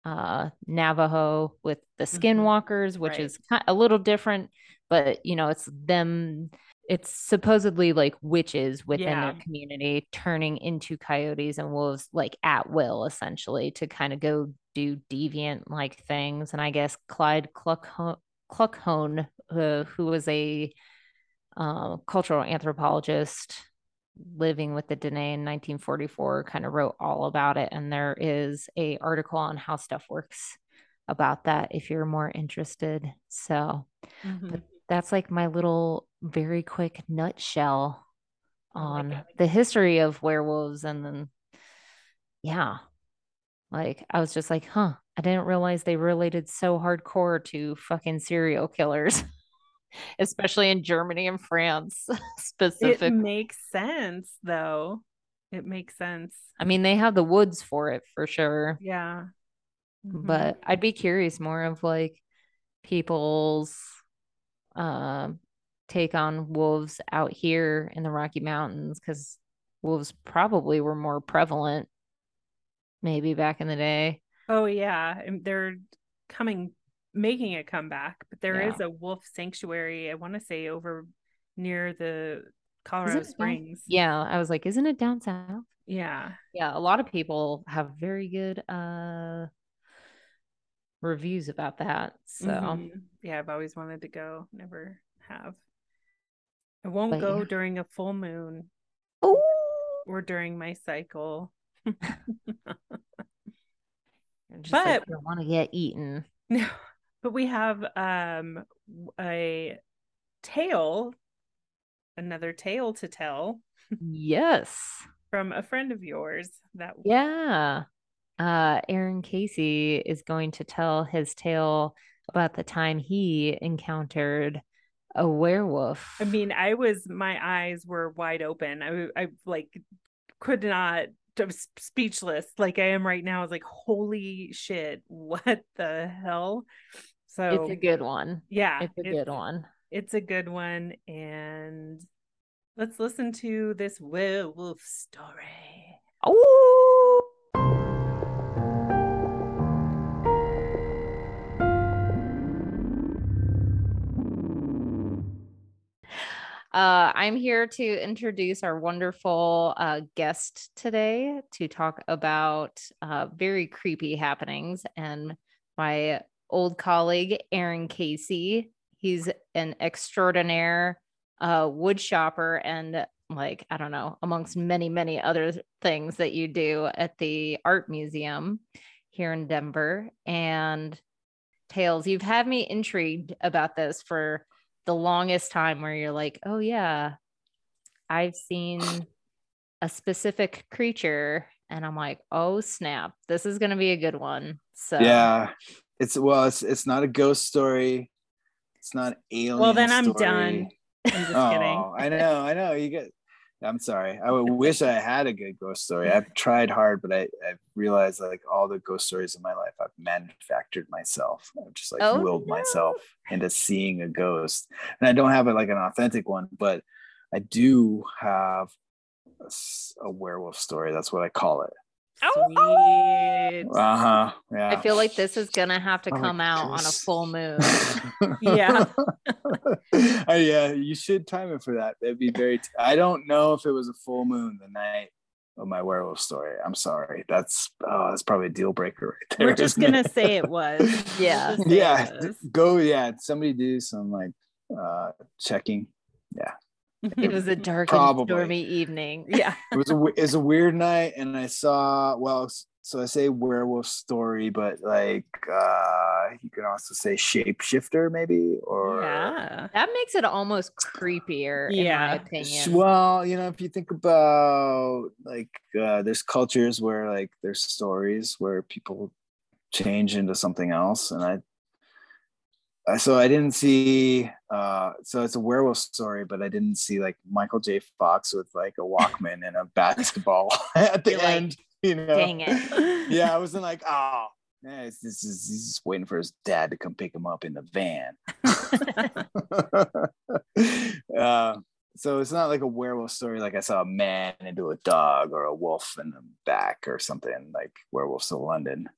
uh Navajo with the skinwalkers, which Right. is a little different, but you know, it's them it's supposedly like witches within Yeah. their community turning into coyotes and wolves like at will essentially to kind of go do deviant like things. And I guess Clyde Cluckho- Kluckhohn, uh, who was a uh, cultural anthropologist living with the Dene in 1944 kind of wrote all about it and there is a article on how stuff works about that if you're more interested so Mhm. That's like my little very quick nutshell on like the history of werewolves and then yeah like I was just like huh I didn't realize they related so hardcore to fucking serial killers (laughs) especially in Germany and France specifically (laughs) It makes sense though. It makes sense. I mean, they have the woods for it for sure. Yeah. Mhm. but I'd be curious more of like people's um take on wolves out here in the Rocky Mountains because wolves probably were more prevalent maybe back in the day. oh yeah, they're coming making a comeback, but there is Yeah. a wolf sanctuary, I want to say over near the Colorado it down- Springs. Yeah, I was like, isn't it down south? Yeah. Yeah, a lot of people have very good uh reviews about that. So Mhm. yeah, I've always wanted to go, never have. I won't But go yeah. during a full moon oh or during my cycle. (laughs) just like But- you want to get eaten. (laughs) No, but we have um a tale, another tale to tell Yes. from a friend of yours that Yeah. Uh, Aaron Casey is going to tell his tale about the time he encountered a werewolf. I mean, I was my eyes were wide open. I I like could not I was speechless like I am right now. I was like, holy shit, what the hell? So it's a good one. yeah, It's a good one. It's a good one, and let's listen to this werewolf story. Oh. Uh, I'm here to introduce our wonderful uh, guest today to talk about uh, very creepy happenings and my old colleague, Aaron Casey. He's an extraordinaire uh, wood shopper and like I don't know, amongst many many other things that you do at the art museum here in Denver. And Tails, you've had me intrigued about this for the longest time where you're like, "Oh yeah, I've seen a specific creature." And I'm like, "Oh snap, this is going to be a good one." So Yeah. It's well, it's it's not a ghost story. It's not alien. Well, then I'm story. done. I'm just (laughs) oh, kidding. I know, I know. You get I'm sorry. I would wish I had a good ghost story. I've tried hard, but I, I've realized like all the ghost stories in my life I've manufactured myself. I've just like Oh, willed no. myself into seeing a ghost. And I don't have it like an authentic one, but I do have a werewolf story. That's what I call it. Sweet. Uh-huh. Yeah. I feel like this is going to have to Oh come out on a full moon. (laughs) Yeah. Uh, yeah, you should time it for that. That'd be very. T- I don't know if it was a full moon the night of my werewolf story. I'm sorry. That's oh, that's probably a deal breaker right there. We're just gonna it? say it was. (laughs) Yeah. Just say it yeah, was. go. Yeah, somebody do some like uh checking. It was a dark Probably. and stormy evening. yeah. It was a w- it was a weird night, and I saw well. So I say werewolf story, but like uh you can also say shapeshifter, maybe or Yeah. That makes it almost creepier, in my Yeah. Opinion. Well, you know, if you think about like uh, there's cultures where like there's stories where people change into something else, and I, I so I didn't see. Uh, so it's a werewolf story, but I didn't see like Michael J. Fox with like a Walkman and a (laughs) basketball (laughs) at the You're like, end. You know, Dang it. (laughs) yeah, I wasn't like, oh, yeah, it's, this is he's just waiting for his dad to come pick him up in the van. uh, so it's not like a werewolf story like I saw a man into a dog or a wolf in the back or something like Werewolves of London.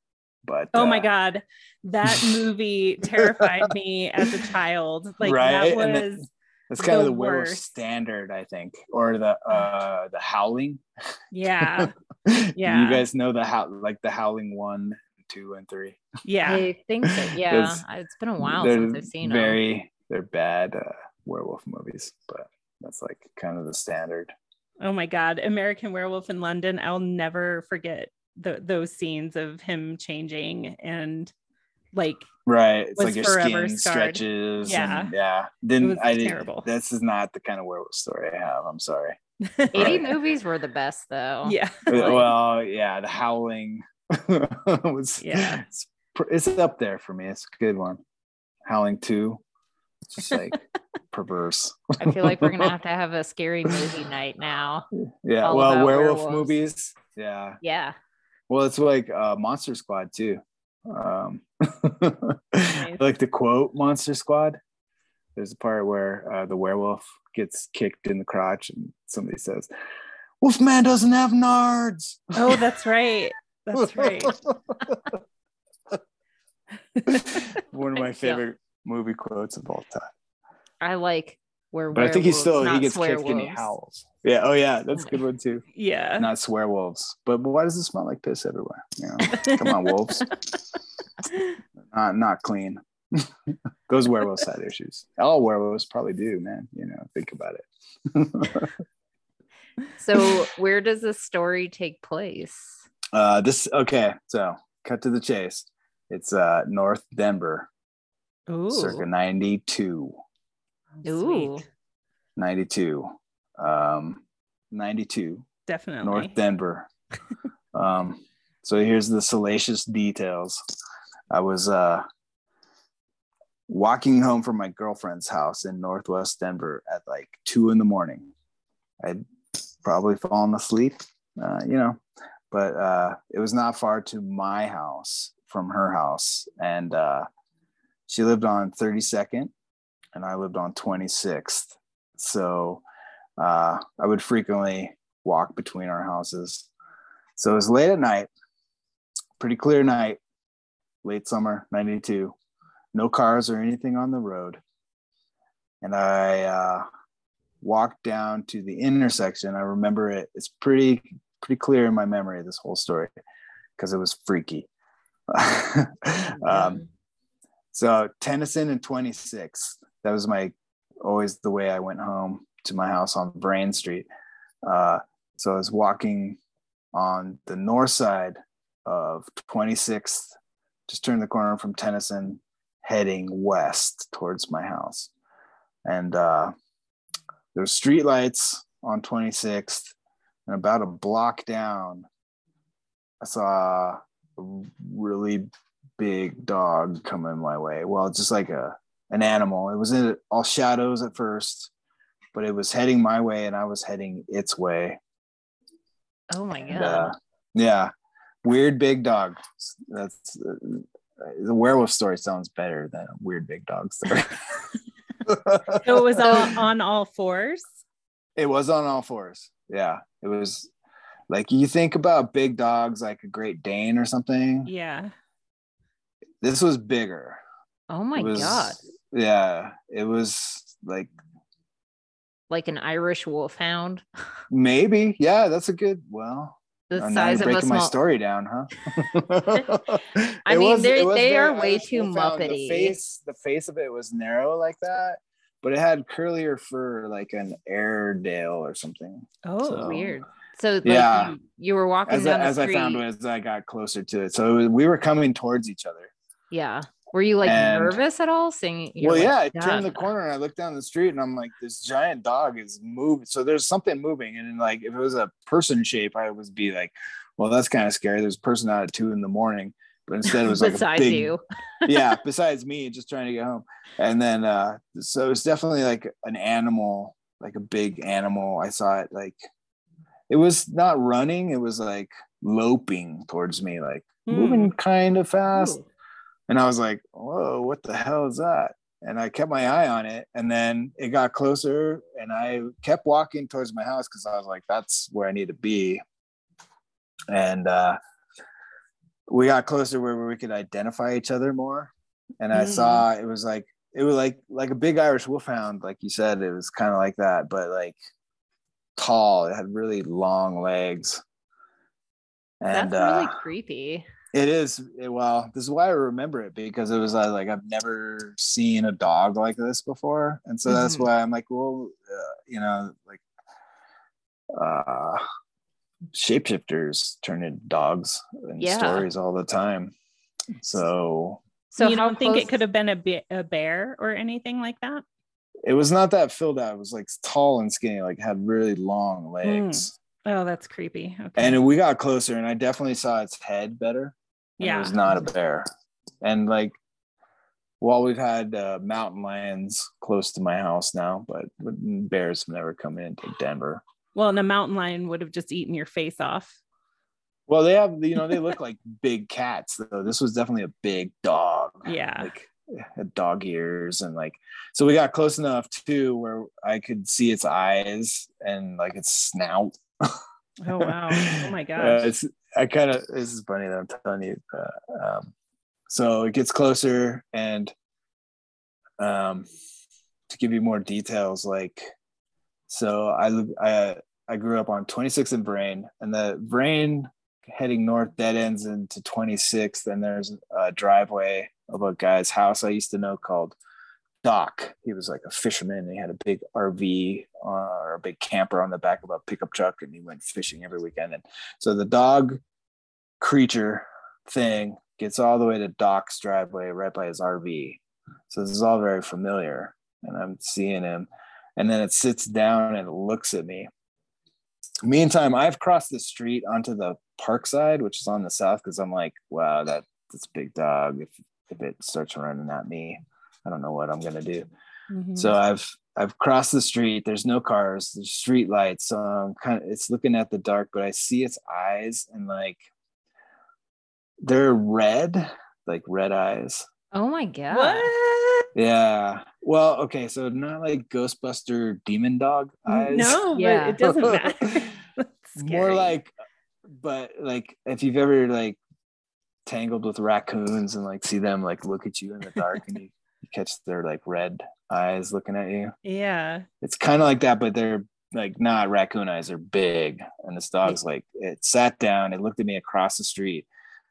But Oh my uh, god, that (laughs) movie terrified me as a child. Like Right? that And then- was that's kind of the the werewolf worst. standard, I think, or the uh the howling. yeah, (laughs) Yeah. you guys know the how like the howling one, two, and three. yeah. I think so. (laughs) Yeah. It's been a while since I've seen them. very they're bad uh, werewolf movies, but that's like kind of the standard. Oh my god, American Werewolf in London. I'll never forget the, those scenes of him changing and like Right. It's like your skin scarred. stretches. Yeah. And yeah. It I didn't terrible. this is not the kind of werewolf story I have. I'm sorry. (laughs) 80 Right. movies were the best though. yeah. (laughs) Well, yeah, the howling (laughs) was Yeah. It's, it's up there for me. It's a good one. Howling two. It's just like perverse. I feel like we're gonna have to have a scary movie night now. Yeah, All well, werewolf werewolves. movies. Yeah, Yeah. Well, it's like uh, Monster Squad too. Um, (laughs) I like the quote Monster Squad. There's a part where uh, the werewolf gets kicked in the crotch, and somebody says, "Wolfman doesn't have nards." Oh, that's right. That's right. (laughs) One of my (laughs) favorite movie quotes of all time. I like where But I think he's still he gets kicked and he howls. Yeah. Oh yeah, that's a good one too. (laughs) yeah. Not swear wolves. But why does it smell like piss everywhere? You know, come on, wolves. (laughs) Not not clean. (laughs) Those werewolves had issues. All werewolves probably do, man. You know, think about it. So where does the story take place? uh this okay, so cut to the chase. It's uh North Denver, Ooh. circa 92. Ooh. Sweet. 92. Um 92. Definitely. North Denver. (laughs) um, so here's the salacious details. I was uh, walking home from my girlfriend's house in Northwest Denver at like two in the morning. I'd probably fallen asleep, uh, you know, but uh, it was not far to my house from her house. And uh, she lived on 32nd and I lived on 26th. So uh, I would frequently walk between our houses. So it was late at night, pretty clear night, late summer, 92. No cars or anything on the road. And I uh, walked down to the intersection. I remember it. It's pretty, pretty clear in my memory, this whole story, because it was freaky. (laughs) um, so Tennyson and 26th, that was my always the way I went home to my house on Vrain Street. Uh, so I was walking on the north side of 26th, just turned the corner from Tennyson, heading west towards my house. And uh, there were street lights on 26th, and about a block down, I saw a really big dog coming my way. Well, just like a an animal. It was in all shadows at first, but it was heading my way, and I was heading its way. Oh my And, god. uh, yeah, weird big dog. That's uh, the werewolf story sounds better than a weird big dog story. (laughs) (laughs) So it was all (laughs) on all fours. it was on all fours. Yeah, it was like you think about big dogs like a Great Dane or something. Yeah. This was bigger. oh my was- god. Yeah, it was like Like an Irish wolfhound. (laughs) maybe. Yeah, that's a good. Well, The Oh, size of breaking small my story down, huh? (laughs) (laughs) I mean, was- they- it was they very are way too. Muppety. The face, the face of it was narrow like that, but it had curlier fur, like an Airedale or something. Oh, So- Weird. So like Yeah. you, you were walking As, down the as I street. found as I got closer to it, so it was- we were coming towards each other. Yeah. Were you like And- nervous at all? Seeing well, like, yeah, I turned the corner and I looked down the street and I'm like, this giant dog is moving. So there's something moving, and then, like if it was a person shape, I would be like, well, that's kind of scary. There's a person out at two in the morning, but instead it was like Besides a big, you. yeah, (laughs) besides me just trying to get home. And then uh so it's definitely like an animal, like a big animal. I saw it like it was not running, it was like loping towards me, like Hmm. moving kind of fast. Ooh. And I was like, whoa, what the hell is that? And I kept my eye on it. And then it got closer and I kept walking towards my house because I was like, that's where I need to be. And uh, we got closer where we could identify each other more. And I Mhm. saw it was like, it was like like a big Irish wolfhound, like you said, it was kind of like that, but like tall. It had really long legs. And That's really uh, creepy. It is well. This is why I remember it because it was uh, like I've never seen a dog like this before, and so that's Mhm. why I'm like, well, uh, you know, like uh, shapeshifters turn into dogs in Yeah. stories all the time. So So you don't think it could have been a, be- a bear or anything like that? it was not that filled out. It was like tall and skinny, like had really long legs. Oh, that's creepy. Okay. And we got closer, and I definitely saw its head better. Yeah. it was not a bear and like well, we've had uh, mountain lions close to my house now, but bears have never come into Denver. Well, and a mountain lion would have just eaten your face off. Well, they have, you know, they look like (laughs) big cats. Though this was definitely a big dog. Yeah. Like had dog ears and like so we got close enough too where I could see its eyes and like its snout. (laughs) Oh wow! Oh my (laughs) Uh, gosh! it's I kind of this is funny that I'm telling you. Uh, um, so it gets closer and um, to give you more details, like so I I I grew up on 26th and Vrain, and the Vrain heading north dead ends into 26th, and there's a driveway of a guy's house I used to know called Doc. He was like a fisherman. He had a big RV uh, or a big camper on the back of a pickup truck, and he went fishing every weekend. And so the dog creature thing gets all the way to Doc's driveway right by his RV. So this is all very familiar, and I'm seeing him, and then it sits down and looks at me. Meantime, I've crossed the street onto the park side, which is on the south, because I'm like, wow, that that's a big dog. If if it starts running at me, I don't know what I'm gonna do. Mhm. So I've I've crossed the street. There's no cars. There's street lights. So I'm kind of it's looking at the dark, but I see its eyes and like they're red, like red eyes. Oh my god. what? Yeah. Well, okay, so not like Ghostbuster demon dog eyes. No, Yeah. (laughs) but it doesn't (laughs) matter. (laughs) More like but like if you've ever like tangled with raccoons and like see them like look at you in the dark and you, you catch their like red eyes looking at you. yeah. it's kind of like that, but they're like not raccoon eyes, they're big. And this dog's like, it sat down, it looked at me across the street.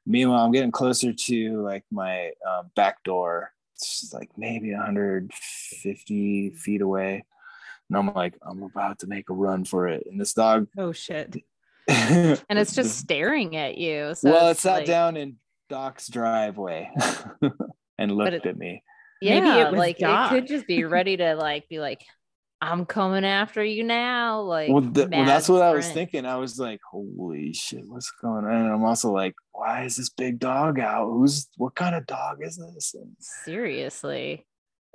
Meanwhile, I'm getting closer to like my um, back door. It's like maybe 150 feet away. And I'm like, I'm about to make a run for it. And this dog, Oh shit. (laughs) And it's just staring at you. So well, it sat like- down in Doc's driveway (laughs) and looked it- at me. Yeah, Maybe it was like it could just be ready to like be like, I'm coming after you now. Like, well, th- well, that's mad what I was thinking. I was like, "Holy shit, what's going on?" And I'm also like, "Why is this big dog out? Who's what kind of dog is this?" And, Seriously.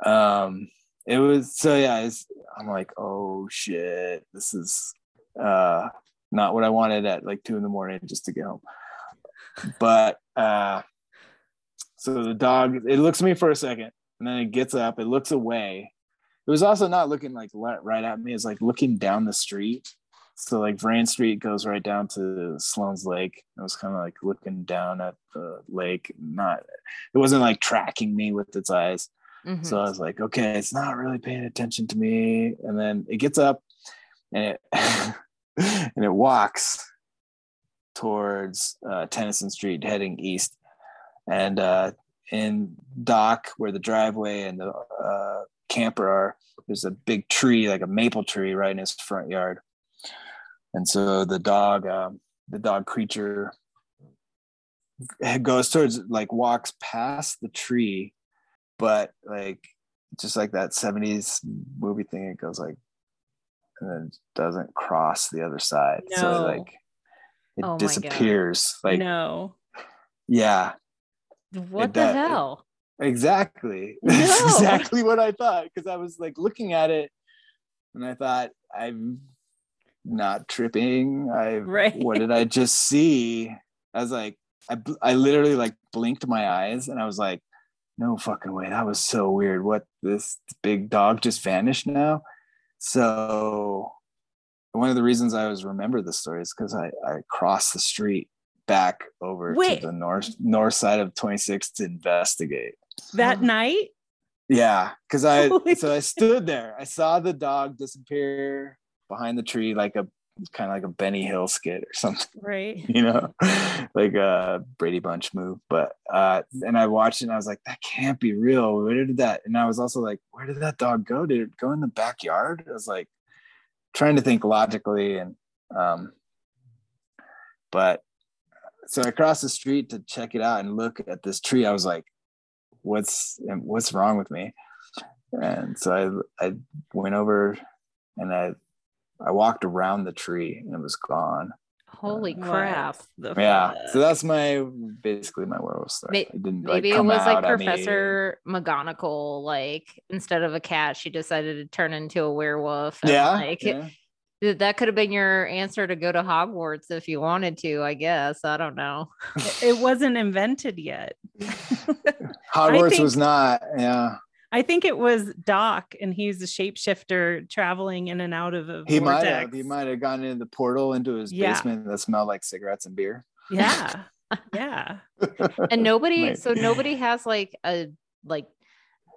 um, it was so yeah. It's, I'm like, "Oh shit, this is uh not what I wanted at like two in the morning just to get home." But uh, so the dog it looks at me for a second, and then it gets up. It looks away. It was also not looking like right at me. It's like looking down the street. So like Vrain Street goes right down to Sloan's Lake. I was kind of like looking down at the lake. Not, it wasn't like tracking me with its eyes. Mhm. So I was like, okay, it's not really paying attention to me. And then it gets up and it (laughs) and it walks towards uh, Tennyson Street, heading east. And uh, in Doc, where the driveway and the uh, camper are, there's a big tree, like a maple tree, right in his front yard. And so the dog, um, the dog creature, goes towards, like, walks past the tree but like just like that 70s movie thing it goes like and then doesn't cross the other side so like it Oh disappears like no. yeah what it the does- hell? exactly. (laughs) No. That's exactly what i thought because i was like looking at it and i thought i'm not tripping. I (laughs) Right. what did i just see? I was like I, I literally like blinked my eyes and i was like no fucking way. That was so weird. What this big dog just vanished now? So one of the reasons i always remember this story is because I, I crossed the street back over Wait. to the north north side of 26 to investigate That night? yeah because i (laughs) Holy so i stood there i saw the dog disappear behind the tree like a kind of like a benny hill skit or something (laughs) Right. you know, like a Brady Bunch move. But uh, and I watched it and I was like, that can't be real. Where did that? And I was also like, where did that dog go? Did it go in the backyard? I was like trying to think logically and um but so I crossed the street to check it out and look at this tree. I was like, what's what's wrong with me? And so I I went over and I I walked around the tree and it was gone. Holy What crap. Yeah. fuck? So that's my basically my werewolf story. May- It didn't Maybe like it was like out me. Professor McGonagall, like instead of a cat, she decided to turn into a werewolf. and, Yeah. like yeah. Th- that could have been your answer to go to Hogwarts if you wanted to, I guess. I don't know. It- it wasn't invented yet. (laughs) Hogwarts think- was not. Yeah. I think it was Doc, and he's a shapeshifter traveling in and out of a He vortex. might have. He might have gone into the portal into his Yeah. basement that smelled like cigarettes and beer. Yeah, (laughs) yeah. And nobody, Maybe. so nobody has like a like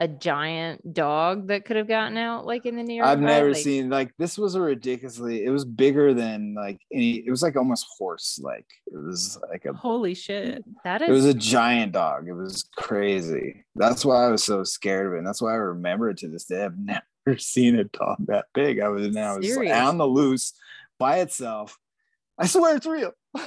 a giant dog that could have gotten out like in the New York. I've never like, seen like this was a ridiculously. It was bigger than like any. It was like almost horse. Like it was like a. Holy shit! that It was a giant dog. It was crazy. That's why I was so scared of it. And that's why I remember it to this day. I've (laughs) never seen a dog that big. I was and I was Serious? on the loose by itself. I swear it's real. (laughs)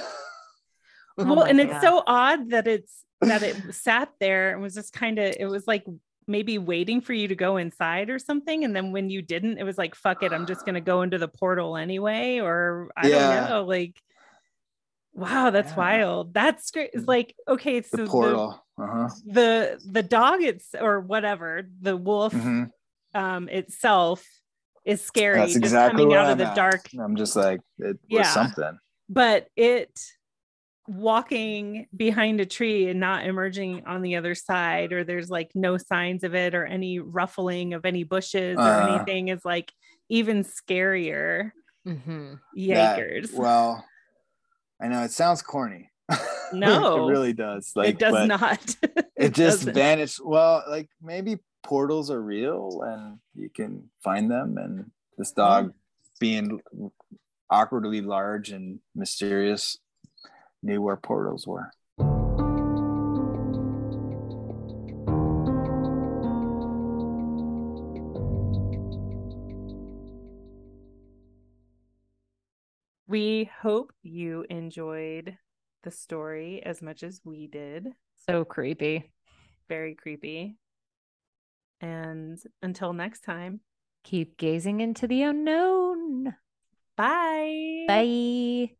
Oh well, my and it's so odd that it's that it sat there and was just kind of. It was like maybe waiting for you to go inside or something, and then when you didn't, it was like, "Fuck it, I'm just gonna go into the portal anyway." Or I Yeah. don't know, like. Wow, that's Yeah. wild. That's great. It's like okay, so the the portal. uh-huh. the the dog it's or whatever the wolf Mhm. um itself is scary That's just exactly coming out of I'm the at. dark I'm just like it was Yeah. something. but it walking behind a tree and not emerging on the other side or there's like no signs of it or any ruffling of any bushes or Uh. anything is like even scarier Mhm. That- well, I know it sounds corny. (laughs) No. it really does. Like (laughs) it does not It just doesn't. vanished. Well, like maybe portals are real and you can find them. And this dog, being awkwardly large and mysterious, knew where portals were. we hope you enjoyed the story as much as we did So creepy. very creepy. And until next time, Keep gazing into the unknown. bye. Bye.